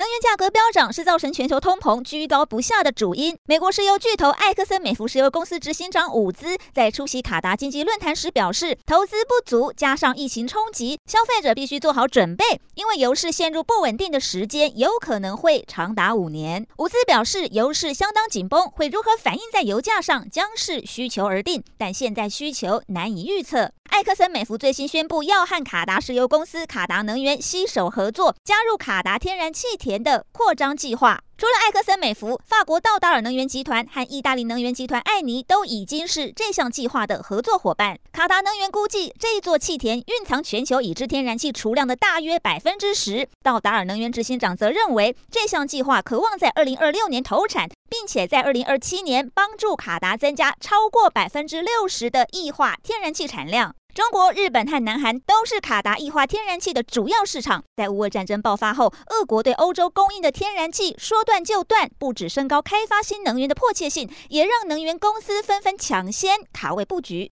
能源价格飙涨是造成全球通膨居高不下的主因。美国石油巨头埃克森美孚石油公司执行长伍兹在出席卡达经济论坛时表示，投资不足加上疫情冲击，消费者必须做好准备，因为油市陷入不稳定的时间有可能会长达五年。伍兹表示，油市相当紧绷，会如何反映在油价上将视需求而定，但现在需求难以预测。埃克森美孚最新宣布要和卡达石油公司卡达能源携手合作，加入卡达天然气田的扩张计划。除了埃克森美孚，法国道达尔能源集团和意大利能源集团艾尼都已经是这项计划的合作伙伴。卡达能源估计，这座气田蕴藏全球已知天然气储量的大约百分之十。道达尔能源执行长则认为，这项计划可望在二零二六年投产，并且在二零二七年帮助卡达增加超过百分之六十的液化天然气产量。中国、日本和南韩都是卡达液化天然气的主要市场。在乌俄战争爆发后，俄国对欧洲供应的天然气说断就断，不止升高开发新能源的迫切性，也让能源公司纷纷抢先卡位布局。